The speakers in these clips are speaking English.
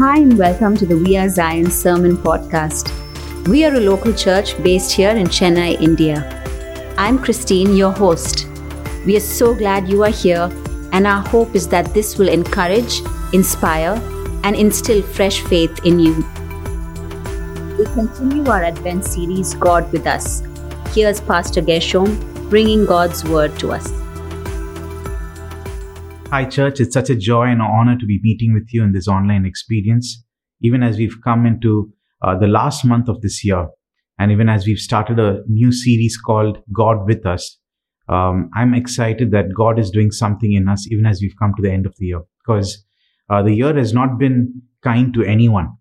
Hi, and welcome to the We Are Zion Sermon Podcast. We are a local church based here in Chennai, India. I'm Christine, your host. We are so glad you are here, and our hope is that this will encourage, inspire, and instill fresh faith in you. We continue our Advent series, God with Us. Here's Pastor Gershom bringing God's Word to us. Hi, church. It's such a joy and honor to be meeting with you in this online experience, even as we've come into uh, the last month of this year. And even as we've started a new series called God with Us, um, I'm excited that God is doing something in us, even as we've come to the end of the year, because uh, the year has not been kind to anyone.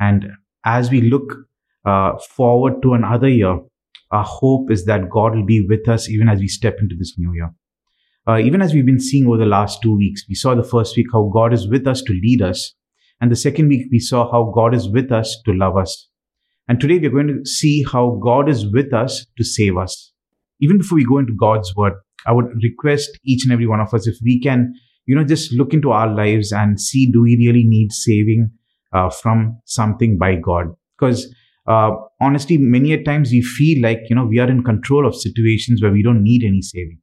And as we look uh, forward to another year, our hope is that God will be with us even as we step into this new year uh, even as we've been seeing over the last two weeks, we saw the first week how God is with us to lead us. And the second week, we saw how God is with us to love us. And today, we're going to see how God is with us to save us. Even before we go into God's word, I would request each and every one of us if we can, you know, just look into our lives and see do we really need saving uh, from something by God? Because uh, honestly, many a times we feel like, you know, we are in control of situations where we don't need any saving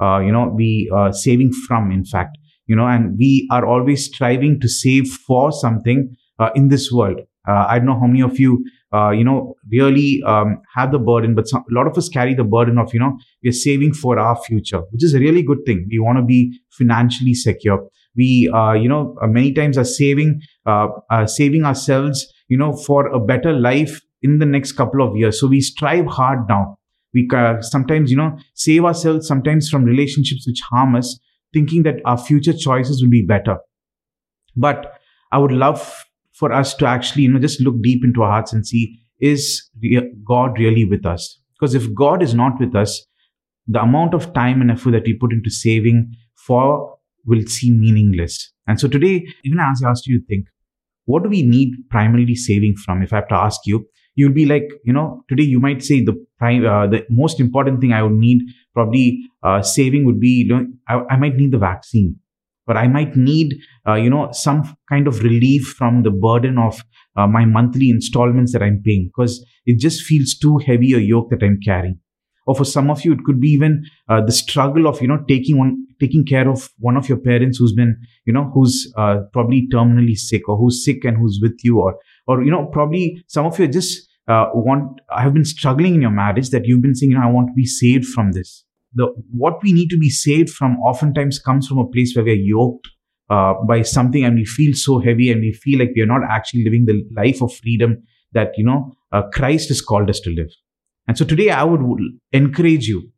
uh, you know we uh, saving from in fact you know and we are always striving to save for something uh, in this world. Uh, i don't know how many of you uh, you know really um, have the burden but some, a lot of us carry the burden of you know we're saving for our future which is a really good thing. We want to be financially secure. We uh, you know many times are saving saving ourselves you know for a better life in the next couple of years. So we strive hard now we sometimes you know save ourselves sometimes from relationships which harm us thinking that our future choices will be better. But i would love for us to actually you know just look deep into our hearts and see is god really with us? Because if god is not with us the amount of time and effort that we put into saving for will seem meaningless. And so today even as i asked you to think what do we need primarily saving from? If i have to ask you you'll be like you know today you might say the prime uh, the most important thing i would need probably uh, saving would be you know I, I, might need the vaccine. But i might need uh, you know some kind of relief from the burden of uh, my monthly installments that i'm paying. Because it just feels too heavy a yoke that i'm carrying or for some of you it could be even uh, the struggle of you know taking one taking care of one of your parents who's been you know who's uh, probably terminally sick or who's sick and who's with you or or you know probably some of you just uh, want have been struggling in your marriage that you've been saying you know i want to be saved from this. The what we need to be saved from oftentimes comes from a place where we're yoked uh, by something and we feel so heavy and we feel like we are not actually living the life of freedom that you know uh, christ has called us to live and so today i would encourage you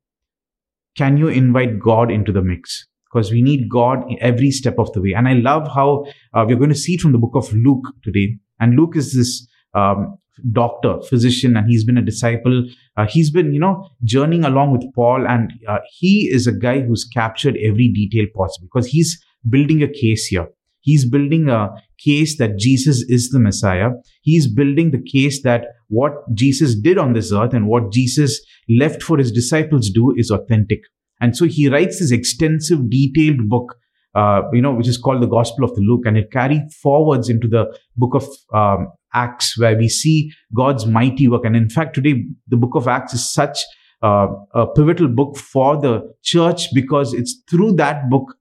can you invite god into the mix because we need god every step of the way and i love how uh, we're going to see it from the book of luke today and Luke is this um, doctor, physician, and he's been a disciple. Uh, he's been, you know, journeying along with Paul, and uh, he is a guy who's captured every detail possible because he's building a case here. He's building a case that Jesus is the Messiah. He's building the case that what Jesus did on this earth and what Jesus left for his disciples do is authentic. And so he writes this extensive, detailed book uh, you know, which is called the Gospel of the Luke, and it carried forwards into the book of um, Acts, where we see God's mighty work. And in fact, today the book of Acts is such uh, a pivotal book for the church because it's through that book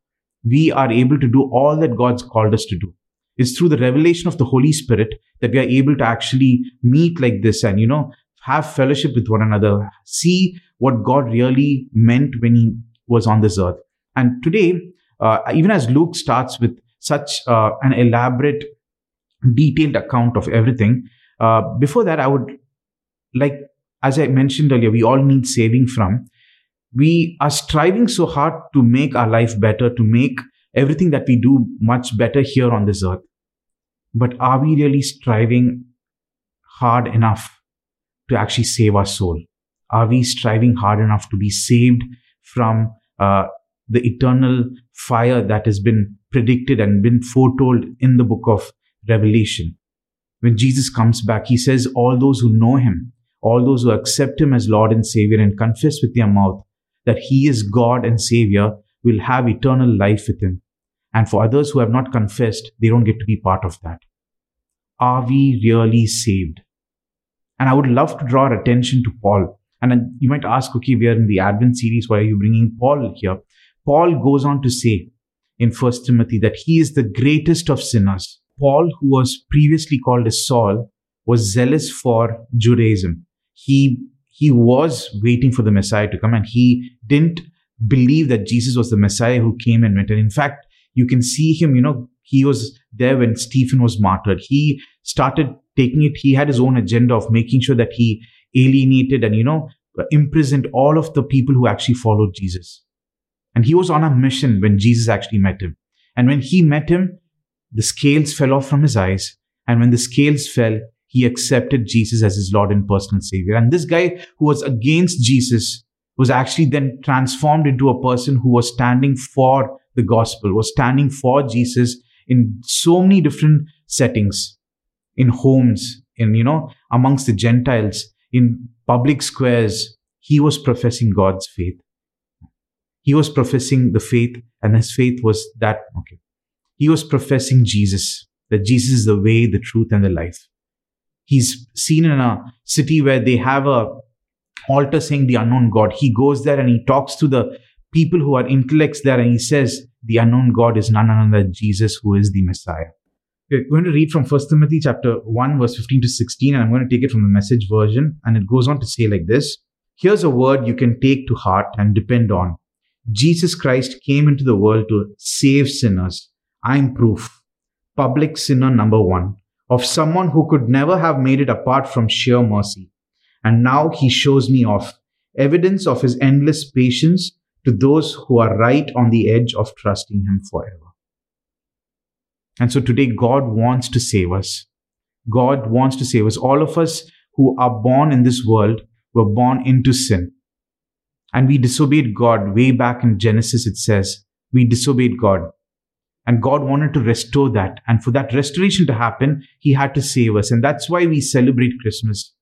we are able to do all that God's called us to do. It's through the revelation of the Holy Spirit that we are able to actually meet like this and, you know, have fellowship with one another, see what God really meant when He was on this earth. And today, uh, even as Luke starts with such uh, an elaborate, detailed account of everything, uh, before that, I would like, as I mentioned earlier, we all need saving from. We are striving so hard to make our life better, to make everything that we do much better here on this earth. But are we really striving hard enough to actually save our soul? Are we striving hard enough to be saved from uh, the eternal fire that has been predicted and been foretold in the book of Revelation. When Jesus comes back, he says, All those who know him, all those who accept him as Lord and Savior and confess with their mouth that he is God and Savior will have eternal life with him. And for others who have not confessed, they don't get to be part of that. are we really saved? And I would love to draw our attention to Paul. And you might ask, okay, we are in the Advent series. Why are you bringing Paul here? Paul goes on to say in First Timothy that he is the greatest of sinners. Paul, who was previously called as Saul, was zealous for Judaism. He he was waiting for the Messiah to come and he didn't believe that Jesus was the Messiah who came and went. And in fact, you can see him, you know, he was there when Stephen was martyred. He started taking it, he had his own agenda of making sure that he alienated and, you know, imprisoned all of the people who actually followed Jesus. And he was on a mission when Jesus actually met him. And when he met him, the scales fell off from his eyes. And when the scales fell, he accepted Jesus as his Lord and personal Savior. And this guy who was against Jesus was actually then transformed into a person who was standing for the gospel, was standing for Jesus in so many different settings, in homes, in, you know, amongst the Gentiles, in public squares. He was professing God's faith. He was professing the faith, and his faith was that, okay. He was professing Jesus, that Jesus is the way, the truth, and the life. He's seen in a city where they have a altar saying the unknown God. He goes there and he talks to the people who are intellects there and he says, the unknown God is none other than Jesus, who is the Messiah. We're going to read from 1 Timothy chapter 1, verse 15 to 16, and I'm going to take it from the message version. And it goes on to say like this Here's a word you can take to heart and depend on. Jesus Christ came into the world to save sinners. I'm proof. Public sinner number one of someone who could never have made it apart from sheer mercy. And now he shows me off evidence of his endless patience to those who are right on the edge of trusting him forever. And so today, God wants to save us. God wants to save us. All of us who are born in this world were born into sin. And we disobeyed God way back in Genesis, it says, we disobeyed God. And God wanted to restore that. And for that restoration to happen, He had to save us. And that's why we celebrate Christmas.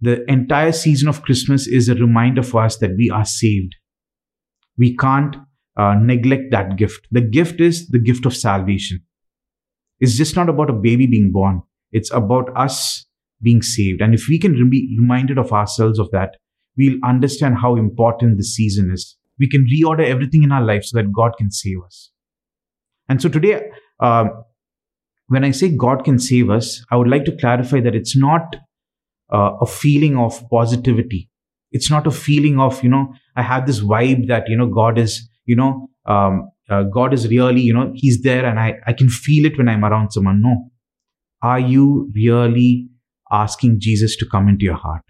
The entire season of Christmas is a reminder for us that we are saved. We can't uh, neglect that gift. The gift is the gift of salvation. It's just not about a baby being born. It's about us being saved. And if we can be reminded of ourselves of that, we'll understand how important the season is we can reorder everything in our life so that God can save us. And so today, uh, when I say God can save us, I would like to clarify that it's not uh, a feeling of positivity. It's not a feeling of, you know, I have this vibe that, you know, God is, you know, um, uh, God is really, you know, He's there and I, I can feel it when I'm around someone. No. Are you really asking Jesus to come into your heart?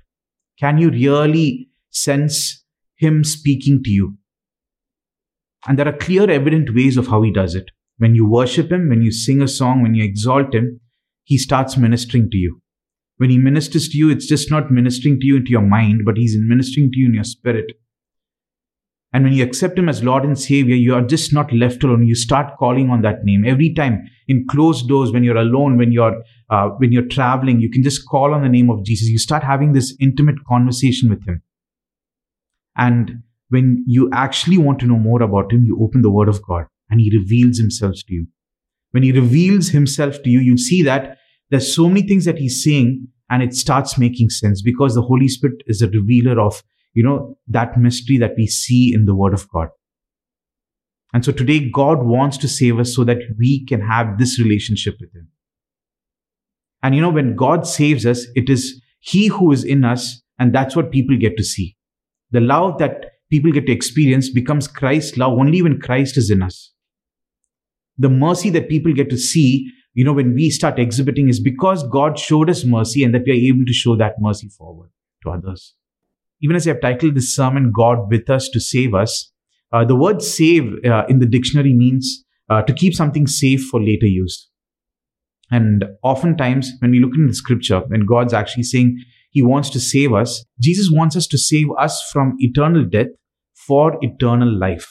Can you really sense him speaking to you. And there are clear, evident ways of how he does it. When you worship him, when you sing a song, when you exalt him, he starts ministering to you. When he ministers to you, it's just not ministering to you into your mind, but he's ministering to you in your spirit. And when you accept him as Lord and Savior, you are just not left alone. You start calling on that name every time in closed doors, when you're alone, when you're uh, when you're traveling. You can just call on the name of Jesus. You start having this intimate conversation with him. And when you actually want to know more about him, you open the word of God and he reveals himself to you. When he reveals himself to you, you see that there's so many things that he's saying and it starts making sense because the Holy Spirit is a revealer of, you know, that mystery that we see in the word of God. And so today God wants to save us so that we can have this relationship with him. And you know, when God saves us, it is he who is in us and that's what people get to see. The love that people get to experience becomes Christ's love only when Christ is in us. The mercy that people get to see, you know, when we start exhibiting is because God showed us mercy and that we are able to show that mercy forward to others. Even as I have titled this sermon, God with us to save us, uh, the word save uh, in the dictionary means uh, to keep something safe for later use. And oftentimes, when we look in the scripture, when God's actually saying, he wants to save us. Jesus wants us to save us from eternal death for eternal life.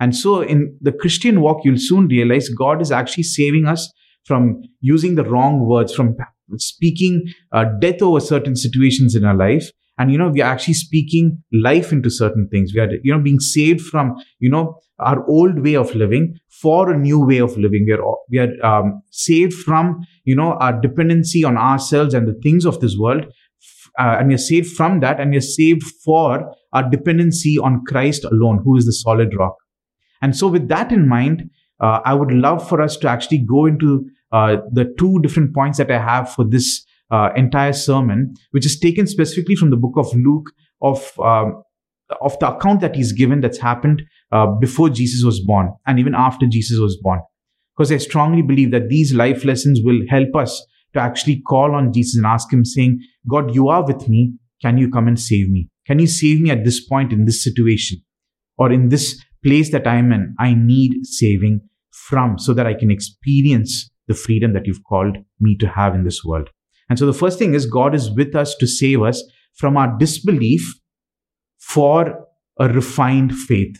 And so in the Christian walk, you'll soon realize God is actually saving us from using the wrong words, from speaking uh, death over certain situations in our life. and you know we are actually speaking life into certain things we are you know being saved from you know our old way of living for a new way of living we are we are um, saved from you know our dependency on ourselves and the things of this world uh, and we are saved from that and we are saved for our dependency on christ alone who is the solid rock and so with that in mind uh, i would love for us to actually go into uh, the two different points that i have for this uh, entire sermon, which is taken specifically from the book of Luke of um, of the account that he's given that's happened uh, before Jesus was born and even after Jesus was born. Because I strongly believe that these life lessons will help us to actually call on Jesus and ask him, saying, God, you are with me. Can you come and save me? Can you save me at this point in this situation or in this place that I'm in? I need saving from so that I can experience the freedom that you've called me to have in this world. And so the first thing is God is with us to save us from our disbelief for a refined faith.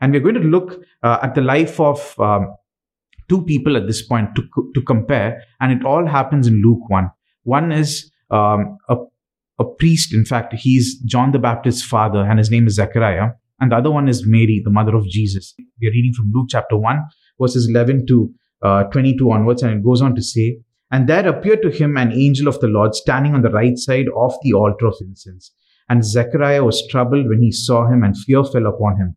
And we're going to look uh, at the life of um, two people at this point to, to compare. And it all happens in Luke 1. One is um, a, a priest. In fact, he's John the Baptist's father, and his name is Zechariah. And the other one is Mary, the mother of Jesus. We're reading from Luke chapter 1, verses 11 to uh, 22 onwards. And it goes on to say, and there appeared to him an angel of the Lord standing on the right side of the altar of incense. And Zechariah was troubled when he saw him, and fear fell upon him.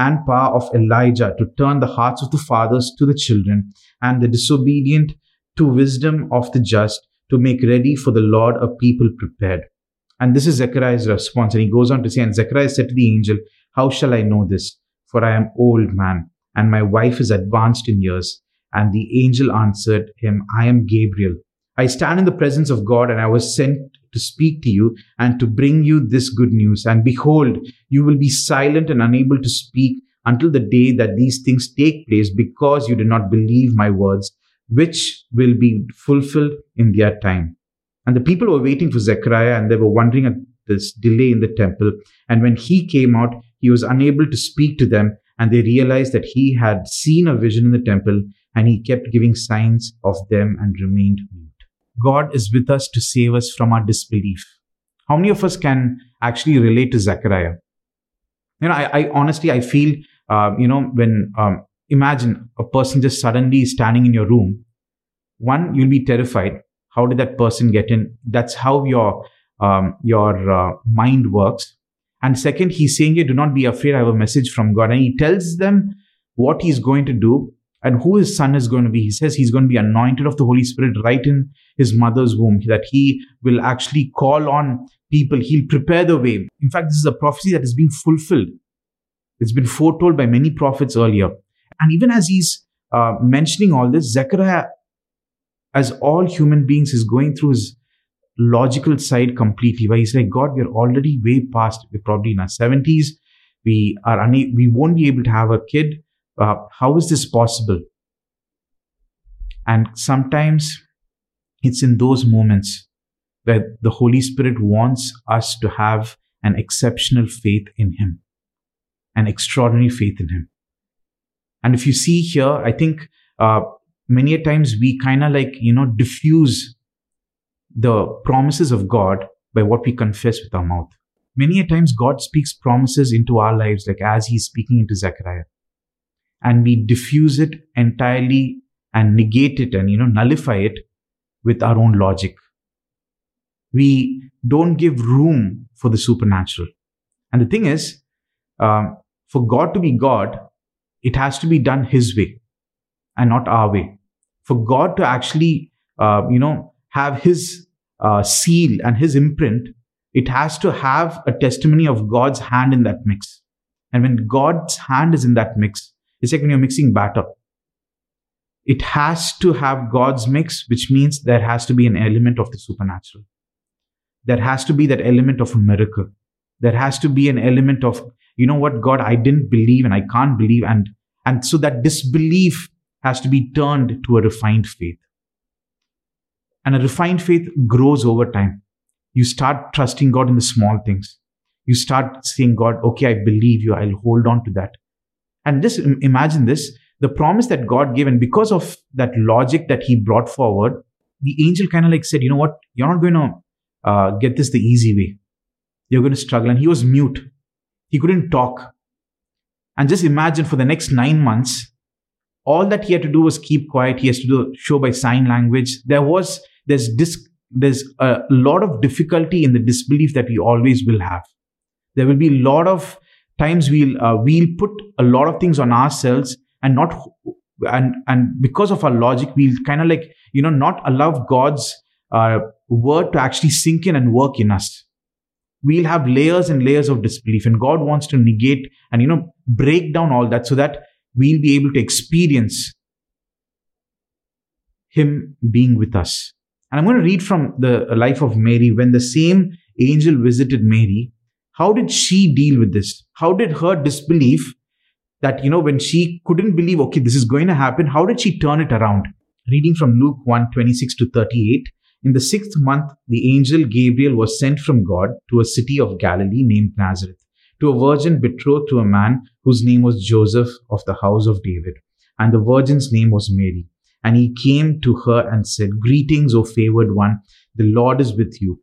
and power of Elijah to turn the hearts of the fathers to the children, and the disobedient to wisdom of the just, to make ready for the Lord a people prepared. And this is Zechariah's response. And he goes on to say, And Zechariah said to the angel, How shall I know this? For I am old man, and my wife is advanced in years. And the angel answered him, I am Gabriel. I stand in the presence of God, and I was sent to speak to you and to bring you this good news. And behold, you will be silent and unable to speak until the day that these things take place, because you did not believe my words, which will be fulfilled in their time. And the people were waiting for Zechariah, and they were wondering at this delay in the temple. And when he came out, he was unable to speak to them, and they realized that he had seen a vision in the temple and he kept giving signs of them and remained mute. God is with us to save us from our disbelief. How many of us can actually relate to Zechariah? You know, I, I honestly, I feel, uh, you know, when um, imagine a person just suddenly standing in your room, one, you'll be terrified. How did that person get in? That's how your um, your uh, mind works. And second, he's saying, "You do not be afraid. I have a message from God," and he tells them what he's going to do and who his son is going to be. He says he's going to be anointed of the Holy Spirit right in his mother's womb, that he will actually call on people. He'll prepare the way. In fact, this is a prophecy that is being fulfilled. It's been foretold by many prophets earlier. And even as he's uh, mentioning all this, Zechariah, as all human beings, is going through his logical side completely, where he's like, God, we're already way past, we're probably in our 70s. We are we won't be able to have a kid uh, how is this possible? And sometimes it's in those moments where the Holy Spirit wants us to have an exceptional faith in Him, an extraordinary faith in Him. And if you see here, I think uh, many a times we kind of like, you know, diffuse the promises of God by what we confess with our mouth. Many a times God speaks promises into our lives, like as He's speaking into Zechariah and we diffuse it entirely and negate it and you know nullify it with our own logic. We don't give room for the supernatural. And the thing is um, for god to be god it has to be done his way and not our way. For god to actually uh, you know have his uh, seal and his imprint it has to have a testimony of god's hand in that mix. And when god's hand is in that mix it's like when you're mixing batter. It has to have God's mix, which means there has to be an element of the supernatural. There has to be that element of a miracle. There has to be an element of, you know what, God, I didn't believe and I can't believe. And, and so that disbelief has to be turned to a refined faith. And a refined faith grows over time. You start trusting God in the small things. You start saying, God, okay, I believe you. I'll hold on to that. And just imagine this the promise that God gave, and because of that logic that he brought forward, the angel kind of like said, you know what, you're not going to uh, get this the easy way. You're going to struggle. And he was mute. He couldn't talk. And just imagine for the next nine months, all that he had to do was keep quiet. He has to do show by sign language. There was, there's dis, there's a lot of difficulty in the disbelief that we always will have. There will be a lot of times we'll, uh, we'll put a lot of things on ourselves and not and and because of our logic we'll kind of like you know not allow god's uh, word to actually sink in and work in us. We'll have layers and layers of disbelief and god wants to negate and you know break down all that so that we'll be able to experience him being with us. And i'm going to read from the life of mary when the same angel visited mary how did she deal with this how did her disbelief that, you know, when she couldn't believe, okay, this is going to happen, how did she turn it around? Reading from Luke 1 26 to 38. In the sixth month, the angel Gabriel was sent from God to a city of Galilee named Nazareth, to a virgin betrothed to a man whose name was Joseph of the house of David. And the virgin's name was Mary. And he came to her and said, Greetings, O favored one, the Lord is with you.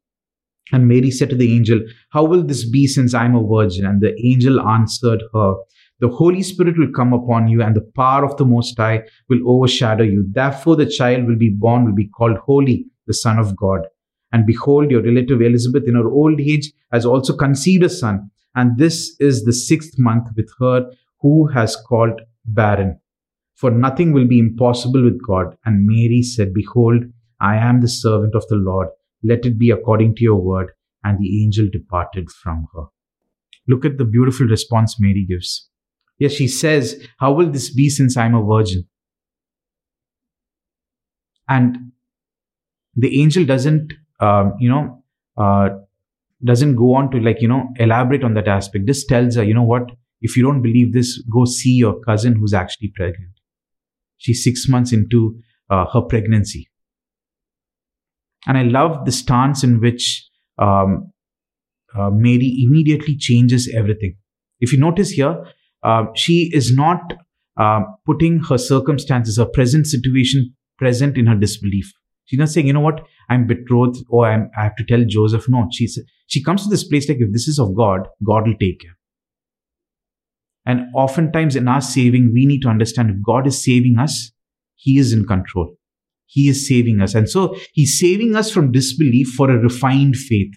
And Mary said to the angel, How will this be since I am a virgin? And the angel answered her, The Holy Spirit will come upon you, and the power of the Most High will overshadow you. Therefore, the child will be born, will be called Holy, the Son of God. And behold, your relative Elizabeth, in her old age, has also conceived a son. And this is the sixth month with her who has called barren. For nothing will be impossible with God. And Mary said, Behold, I am the servant of the Lord let it be according to your word. And the angel departed from her. Look at the beautiful response Mary gives. Yes, she says, How will this be since I'm a virgin? And the angel doesn't, um, you know, uh, doesn't go on to like, you know, elaborate on that aspect. Just tells her, you know what, if you don't believe this, go see your cousin who's actually pregnant. She's six months into uh, her pregnancy. And I love the stance in which um, uh, Mary immediately changes everything. If you notice here, uh, she is not uh, putting her circumstances, her present situation, present in her disbelief. She's not saying, you know what, I'm betrothed or I'm, I have to tell Joseph. No, she she comes to this place like, if this is of God, God will take care. And oftentimes in our saving, we need to understand if God is saving us, He is in control. He is saving us. And so he's saving us from disbelief for a refined faith.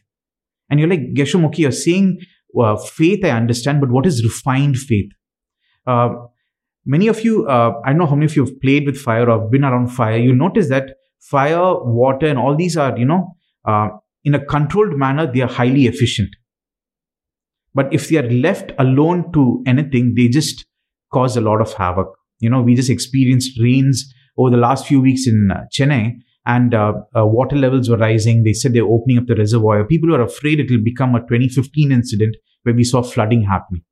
And you're like, Gershom, okay, you're saying uh, faith, I understand, but what is refined faith? Uh, many of you, uh, I don't know how many of you have played with fire or been around fire. You notice that fire, water, and all these are, you know, uh, in a controlled manner, they are highly efficient. But if they are left alone to anything, they just cause a lot of havoc. You know, we just experienced rains over the last few weeks in uh, Chennai, and uh, uh, water levels were rising. They said they're opening up the reservoir. People were afraid it will become a 2015 incident where we saw flooding happening.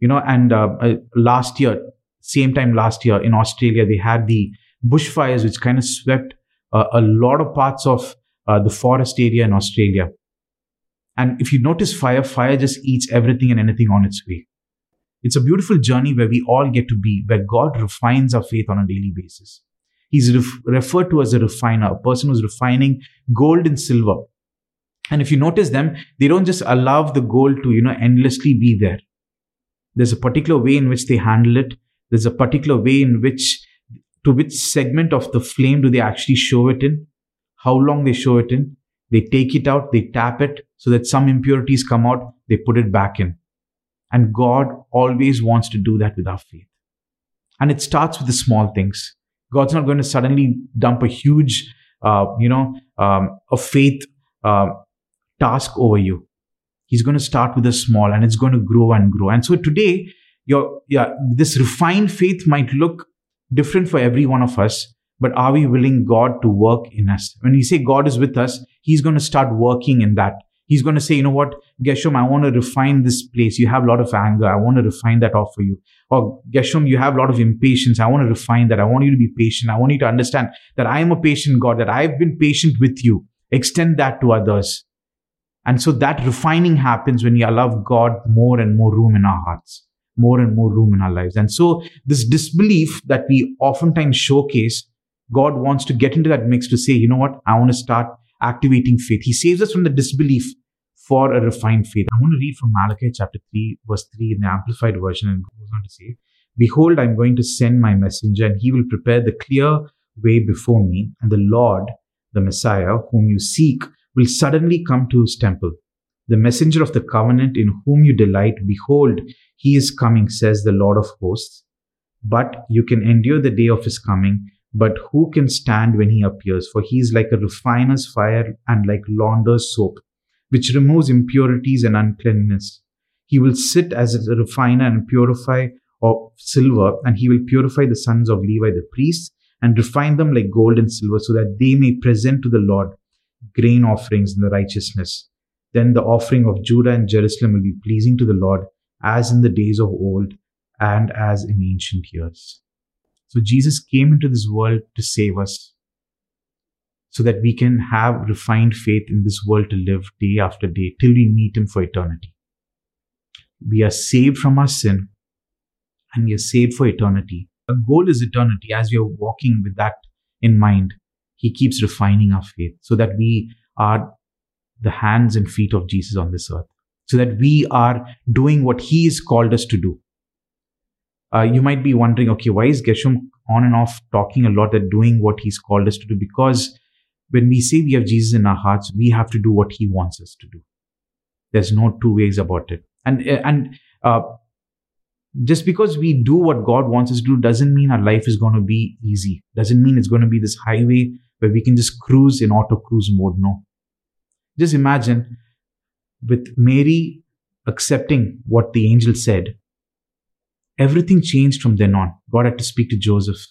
You know, and uh, uh, last year, same time last year in Australia, they had the bushfires, which kind of swept uh, a lot of parts of the forest area in Australia. And if you notice fire, fire just eats everything and anything on its way. It's a beautiful journey where we all get to be, where God refines our faith on a daily basis. He's ref- referred to as a refiner, a person who's refining gold and silver. And if you notice them, they don't just allow the gold to, you know, endlessly be there. There's a particular way in which they handle it. There's a particular way in which, to which segment of the flame do they actually show it in? How long they show it in? they take it out, they tap it so that some impurities come out, they put it back in. And God always wants to do that with our faith. And it starts with the small things. God's not going to suddenly dump a huge, uh, you know, um, a faith uh, task over you. He's going to start with a small and it's going to grow and grow. And so today, your, yeah, this refined faith might look different for every one of us, but are we willing God to work in us? When we say God is with us, He's going to start working in that. He's going to say, you know what, Gershom, I want to refine this place. You have a lot of anger. I want to refine that off for you. Or Gershom, you have a lot of impatience. I want to refine that. I want you to be patient. I want you to understand that I am a patient God, that I've been patient with you. Extend that to others. And so that refining happens when we allow God more and more room in our hearts, more and more room in our lives. And so this disbelief that we oftentimes showcase, God wants to get into that mix to say, you know what? I want to start activating faith. He saves us from the disbelief for a refined faith. I want to read from Malachi chapter 3, verse 3 in the Amplified Version and goes on to say, Behold, I'm going to send my messenger, and he will prepare the clear way before me, and the Lord, the Messiah, whom you seek, will suddenly come to his temple. The messenger of the covenant in whom you delight, behold, he is coming, says the Lord of hosts. But you can endure the day of his coming. But who can stand when he appears? For he is like a refiner's fire and like launderer's soap, which removes impurities and uncleanness. He will sit as a refiner and purify of silver, and he will purify the sons of Levi, the priests, and refine them like gold and silver, so that they may present to the Lord grain offerings in the righteousness. Then the offering of Judah and Jerusalem will be pleasing to the Lord, as in the days of old and as in ancient years. So Jesus came into this world to save us so that we can have refined faith in this world to live day after day till we meet Him for eternity. We are saved from our sin and we are saved for eternity. Our goal is eternity as we are walking with that in mind. He keeps refining our faith so that we are the hands and feet of Jesus on this earth, so that we are doing what He has called us to do. Uh, you might be wondering, okay, why is Gershom on and off talking a lot that doing what He's called us to do? Because when we say we have Jesus in our hearts, we have to do what He wants us to do. There's no two ways about it. And and uh, just because we do what God wants us to do doesn't mean our life is going to be easy. Doesn't mean it's going to be this highway where we can just cruise in auto cruise mode. No. Just imagine with Mary accepting what the angel said, everything changed from then on. God had to speak to Joseph.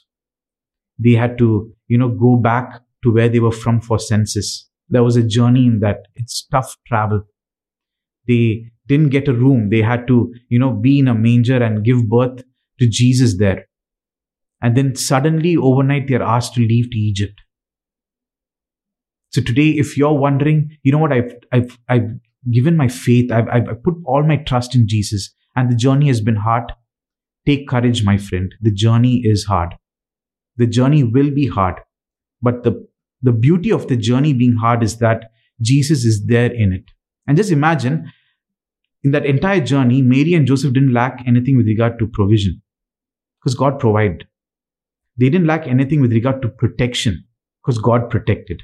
They had to, you know, go back to where they were from for census. There was a journey in that. It's tough travel. They didn't get a room. They had to, you know, be in a manger and give birth to Jesus there. And then suddenly overnight they're asked to leave to Egypt. So today, if you're wondering, you know what, I've, I've, I've given my faith, I've, I've put all my trust in Jesus and the journey has been hard. Take courage, my friend. The journey is hard. The journey will be hard. But the, the beauty of the journey being hard is that Jesus is there in it. And just imagine in that entire journey, Mary and Joseph didn't lack anything with regard to provision because God provided. They didn't lack anything with regard to protection because God protected.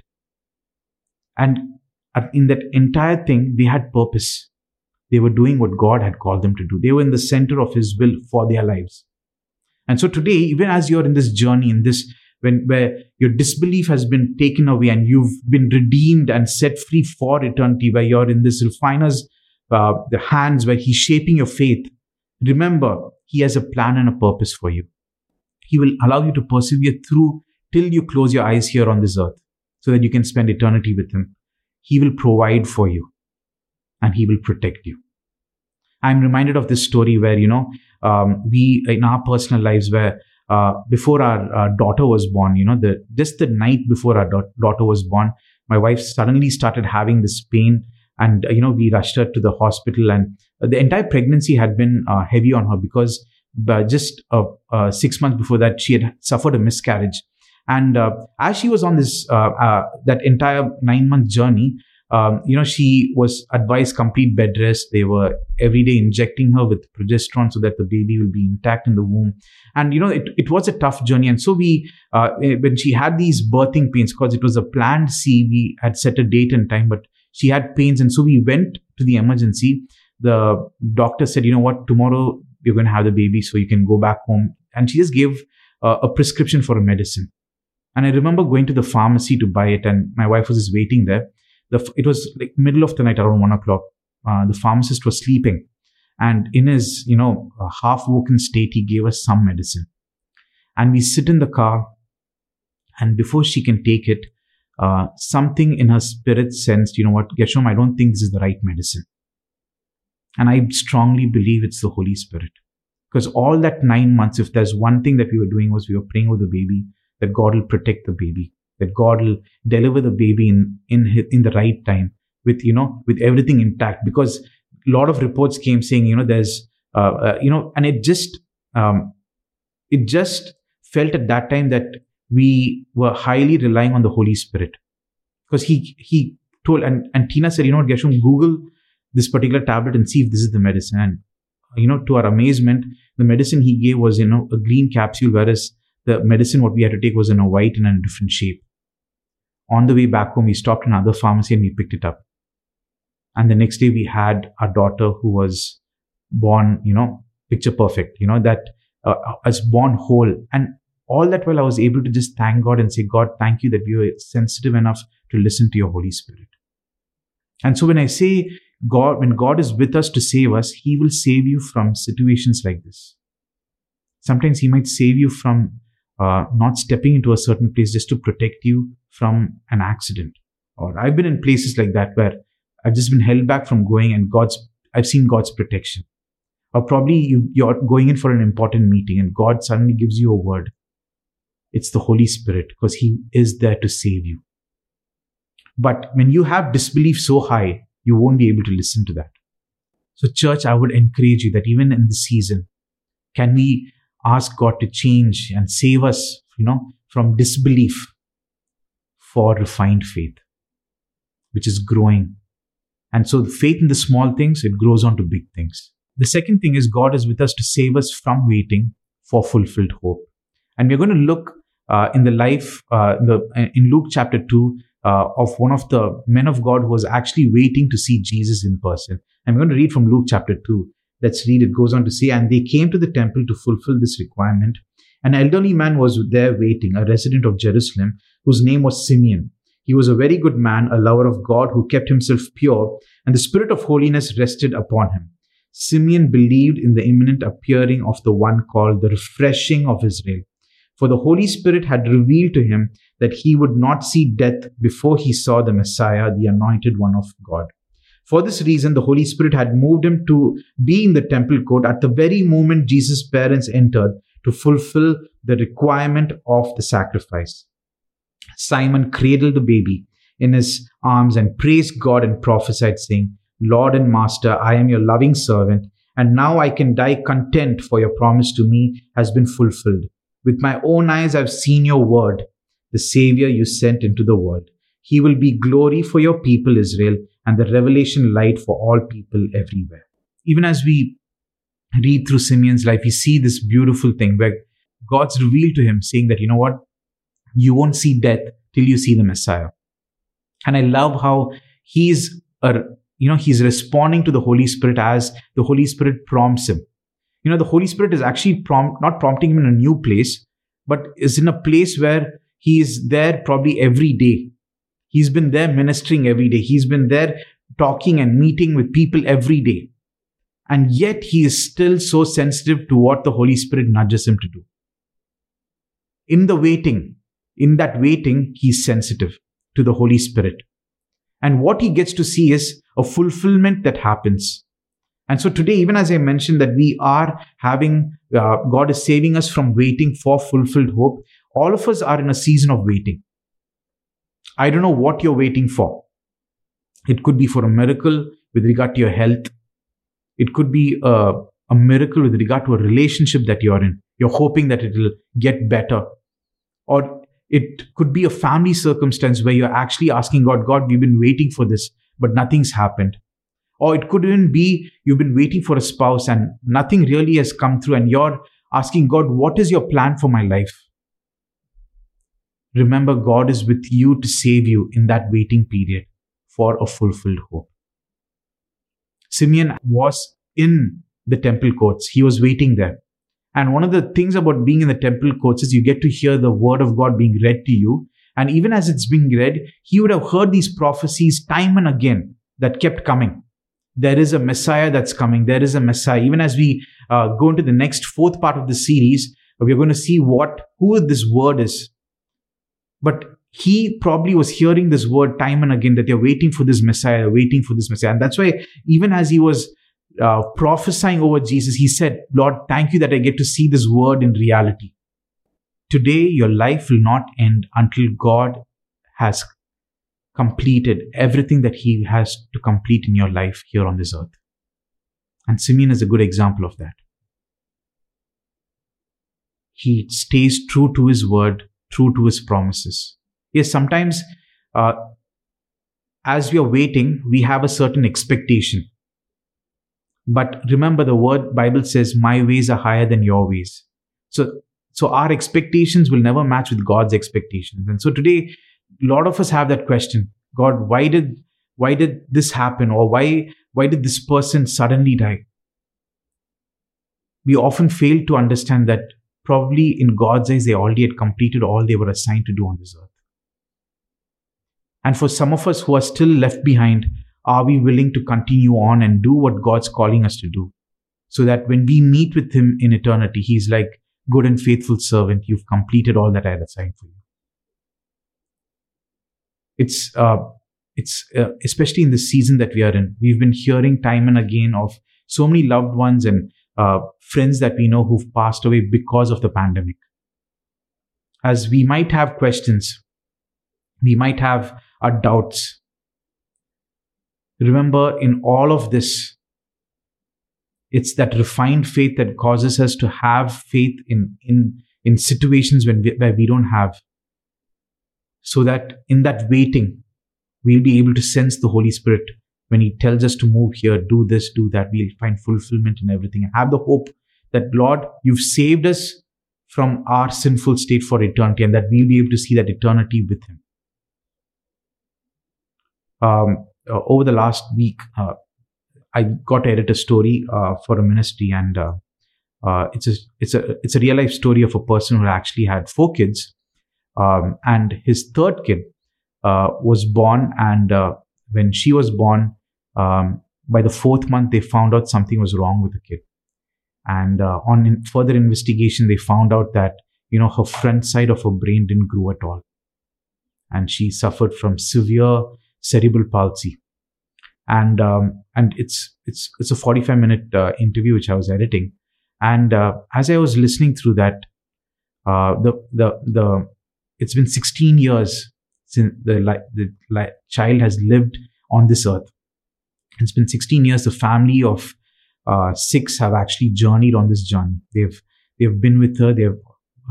And in that entire thing, they had purpose. They were doing what God had called them to do. They were in the center of His will for their lives. And so today, even as you're in this journey, in this when where your disbelief has been taken away and you've been redeemed and set free for eternity, where you're in this refiner's uh, the hands where he's shaping your faith, remember, he has a plan and a purpose for you. He will allow you to persevere through till you close your eyes here on this earth so that you can spend eternity with him. He will provide for you and he will protect you. I'm reminded of this story where, you know, um, we, in our personal lives, where uh, before our, our, daughter was born, you know, the just the night before our da- daughter was born, my wife suddenly started having this pain and uh, you know we rushed her to the hospital and uh, the entire pregnancy had been uh, heavy on her because just six months before that she had suffered a miscarriage and as she was on this that entire nine month journey um, you know, she was advised complete bed rest. They were every day injecting her with progesterone so that the baby will be intact in the womb. And, you know, it, it was a tough journey. And so we, uh, eh, when she had these birthing pains, because it was a planned C, we had set a date and time, but she had pains. And so we went to the emergency. The doctor said, you know what, tomorrow you're going to have the baby so you can go back home. And she just gave uh, a prescription for a medicine. And I remember going to the pharmacy to buy it, and my wife was just waiting there the, it was like middle of the night around one o'clock. Uh, the pharmacist was sleeping, and in his you know half woken state, he gave us some medicine, and we sit in the car, and before she can take it, uh, something in her spirit sensed, you know what, Gershom, I don't think this is the right medicine. And I strongly believe it's the Holy Spirit. Because all that nine months, if there's one thing that we were doing was we were praying with the baby, that God will protect the baby that God will deliver the baby in in in the right time with you know with everything intact. Because a lot of reports came saying you know there's uh, uh, you know and it just um, it just felt at that time that we were highly relying on the Holy Spirit. Because he he told and and Tina said you know what Google this particular tablet and see if this is the medicine. And you know to our amazement the medicine he gave was you know a green capsule whereas the medicine what we had to take was in a white and in a different shape on the way back home, we stopped another pharmacy and we picked it up. And the next day we had our daughter who was born, you know, picture perfect, you know, that uh, was born whole. And all that while I was able to just thank God and say, God, thank you that we were sensitive enough to listen to your Holy Spirit. And so when I say God, when God is with us to save us, He will save you from situations like this. Sometimes He might save you from uh, not stepping into a certain place just to protect you from an accident. Or I've been in places like that where I've just been held back from going and God's, I've seen God's protection. Or probably you, you're going in for an important meeting and God suddenly gives you a word. It's the Holy Spirit because He is there to save you. But when you have disbelief so high, you won't be able to listen to that. So, church, I would encourage you that even in the season, can we ask God to change and save us, you know, from disbelief for refined faith, which is growing. And so faith in the small things, it grows on to big things. The second thing is God is with us to save us from waiting for fulfilled hope. And we're going to look uh, in the life uh, in, the, in Luke chapter 2 uh, of one of the men of God who was actually waiting to see Jesus in person. I'm going to read from Luke chapter 2. Let's read. It goes on to say, And they came to the temple to fulfill this requirement. An elderly man was there waiting, a resident of Jerusalem, whose name was Simeon. He was a very good man, a lover of God who kept himself pure, and the spirit of holiness rested upon him. Simeon believed in the imminent appearing of the one called the refreshing of Israel. For the Holy Spirit had revealed to him that he would not see death before he saw the Messiah, the anointed one of God. For this reason, the Holy Spirit had moved him to be in the temple court at the very moment Jesus' parents entered to fulfill the requirement of the sacrifice. Simeon cradled the baby in his arms and praised God and prophesied, saying, Lord and Master, I am your loving servant, and now I can die content, for your promise to me has been fulfilled. With my own eyes I've seen your word, the Savior you sent into the world. He will be glory for your people, Israel, and the revelation light for all people everywhere. Even as we read through Simeon's life, we see this beautiful thing where God's revealed to him, saying that, you know what, you won't see death till you see the Messiah. And I love how he's a, you know, he's responding to the Holy Spirit as the Holy Spirit prompts him. You know, the Holy Spirit is actually prompt, not prompting him in a new place, but is in a place where he is there probably every day. He's been there ministering every day. He's been there talking and meeting with people every day. And yet he is still so sensitive to what the Holy Spirit nudges him to do. In the waiting, in that waiting, he's sensitive to the Holy Spirit. And what he gets to see is a fulfillment that happens. And so today, even as I mentioned that we are having, uh, God is saving us from waiting for fulfilled hope, all of us are in a season of waiting. I don't know what you're waiting for. It could be for a miracle with regard to your health. It could be a, a miracle with regard to a relationship that you're in. You're hoping that it will get better. Or it could be a family circumstance where you're actually asking God, God, we've been waiting for this. but nothing's happened. Or it could even be you've been waiting for a spouse and nothing really has come through, and you're asking God, What is your plan for my life? Remember, God is with you to save you in that waiting period for a fulfilled hope. Simeon was in the temple courts, he was waiting there. And one of the things about being in the temple courts is you get to hear the word of God being read to you. And even as it's being read, he would have heard these prophecies time and again that kept coming. There is a Messiah that's coming. There is a Messiah. Even as we uh, go into the next fourth part of the series, we're going to see what, who this word is. But he probably was hearing this word time and again that they're waiting for this Messiah, waiting for this Messiah. And that's why even as he was uh, prophesying over Jesus, he said, Lord, thank you that I get to see this word in reality. Today, your life will not end until God has completed everything that he has to complete in your life here on this earth. And Simeon is a good example of that. He stays true to his word, true to his promises. Yes, sometimes uh, as we are waiting, we have a certain expectation but remember the word Bible says, my ways are higher than your ways. So, so our expectations will never match with God's expectations. And so today, a lot of us have that question. God, why did, why did this happen? Or why, why did this person suddenly die? We often fail to understand that probably in God's eyes, they already had completed all they were assigned to do on this earth. And for some of us who are still left behind, are we willing to continue on and do what God's calling us to do? So that when we meet with Him in eternity, He's like, good and faithful servant, you've completed all that I had assigned for you. It's, uh, it's uh, especially in the season that we are in. We've been hearing time and again of so many loved ones and uh, friends that we know who've passed away because of the pandemic. As we might have questions, we might have our doubts, remember in all of this, it's that refined faith that causes us to have faith in, in, in situations when we, where we don't have. So that in that waiting, we'll be able to sense the Holy Spirit when He tells us to move here, do this, do that. We'll find fulfillment in everything have the hope that, Lord, you've saved us from our sinful state for eternity and that we'll be able to see that eternity with Him. Um, uh, over the last week, uh, I got to edit a story uh, for a ministry, and it's a it's a it's a real life story of a person who actually had four kids, um, and his third kid was born, and when she was born, um, by the fourth month, they found out something was wrong with the kid. And uh, on in further investigation, they found out that you know her front side of her brain didn't grow at all, and she suffered from severe cerebral palsy. And um, and it's it's it's a 45 minute uh, interview which I was editing, and uh, as I was listening through that, uh, the the the it's been 16 years since the the li- child has lived on this earth. It's been 16 years. The family of uh, six have actually journeyed on this journey. They've they've been with her. They've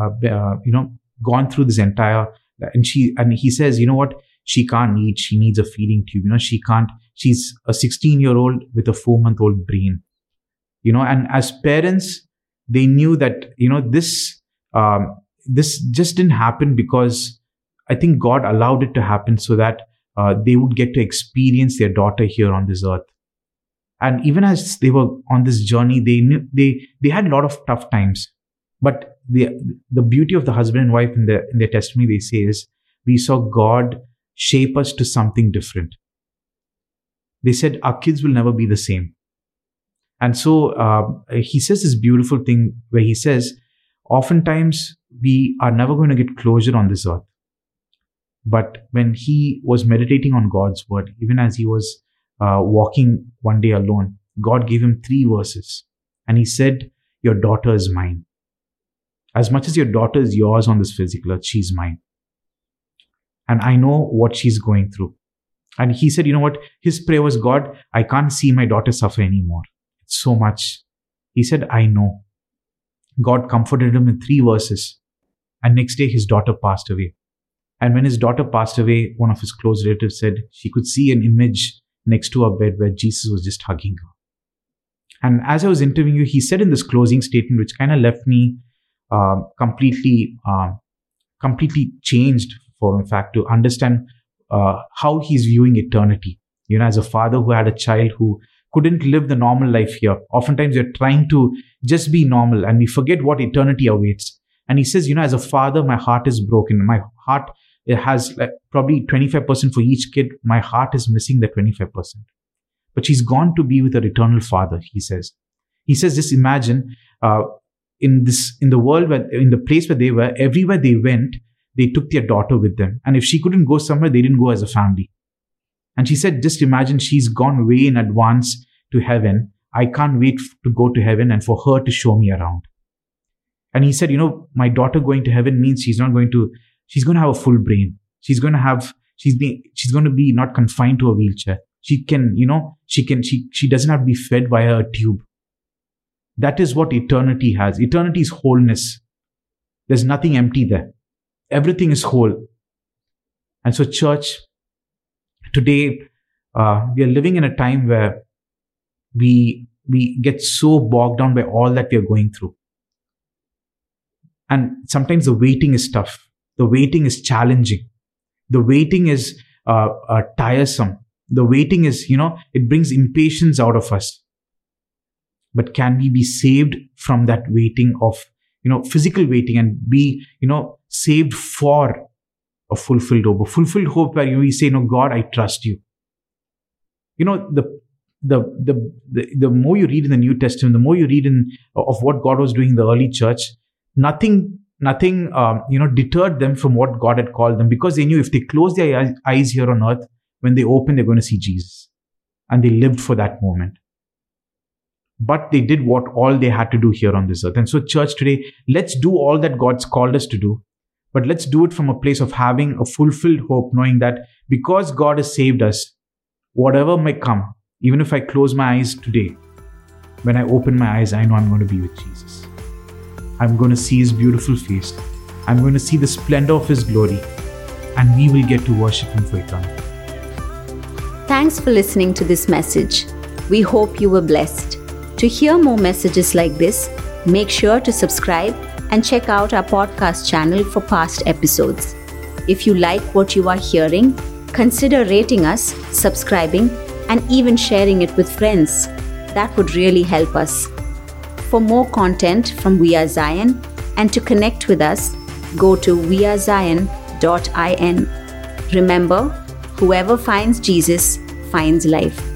uh, uh, you know gone through this entire and she and he says you know what she can't eat. She needs a feeding tube. You know, she can't, she's a 16 year old with a four month old brain. You know, and as parents, they knew that, you know, this, um, this just didn't happen because I think God allowed it to happen so that uh, they would get to experience their daughter here on this earth. And even as they were on this journey, they knew, they they had a lot of tough times. But the the beauty of the husband and wife in their in their testimony, they say is we saw God shape us to something different. They said, Our kids will never be the same. And so um, he says this beautiful thing where he says, Oftentimes we are never going to get closure on this earth. But when he was meditating on God's word, even as he was uh, walking one day alone, God gave him three verses. And he said, Your daughter is mine. As much as your daughter is yours on this physical earth, she's mine and I know what she's going through. And he said, you know what? His prayer was, God, I can't see my daughter suffer anymore. It's so much. He said, I know. God comforted him in three verses. And next day, his daughter passed away. And when his daughter passed away, one of his close relatives said she could see an image next to her bed where Jesus was just hugging her. And as I was interviewing you, he said in this closing statement, which kind of left me uh, completely, uh, completely changed for, in fact, to understand uh, how he's viewing eternity. You know, as a father who had a child who couldn't live the normal life here. Oftentimes, we're trying to just be normal and we forget what eternity awaits. And he says, you know, as a father, my heart is broken. My heart it has like probably 25% for each kid. My heart is missing the 25%. But she's gone to be with her eternal father, he says. He says, just imagine uh, in this, in the world where, in the place where they were, everywhere they went, they took their daughter with them. And if she couldn't go somewhere, they didn't go as a family. And she said, just imagine she's gone way in advance to heaven. I can't wait to go to heaven and for her to show me around. And he said, you know, my daughter going to heaven means she's not going to, she's going to have a full brain. She's going to have, she's being, she's going to be not confined to a wheelchair. She can, you know, she can, she, she doesn't have to be fed via a tube. That is what eternity has. Eternity is wholeness. There's nothing empty there. Everything is whole. And so, church, today, uh, we are living in a time where we, we get so bogged down by all that we are going through. And sometimes the waiting is tough. The waiting is challenging. The waiting is uh, uh, tiresome. The waiting is, you know, it brings impatience out of us. But can we be saved from that waiting of, you know, physical waiting and be, you know, saved for a fulfilled hope, a fulfilled hope where you say, no, God, I trust you. You know, the, the, the, the, the more you read in the New Testament, the more you read in of what God was doing in the early church, nothing, nothing, um, you know, deterred them from what God had called them because they knew if they close their eyes here on earth, when they open, they're going to see Jesus. And they lived for that moment. But they did what all they had to do here on this earth. And so, church today, let's do all that God's called us to do. But let's do it from a place of having a fulfilled hope, knowing that because God has saved us, whatever may come, even if I close my eyes today, when I open my eyes, I know I'm going to be with Jesus. I'm going to see his beautiful face. I'm going to see the splendor of his glory. And we will get to worship him for eternity. Thanks for listening to this message. We hope you were blessed. To hear more messages like this, make sure to subscribe and check out our podcast channel for past episodes. If you like what you are hearing, consider rating us, subscribing, and even sharing it with friends. That would really help us. For more content from We Are Zion and to connect with us, go to wearezion.in. Remember, Whoever finds Jesus finds life.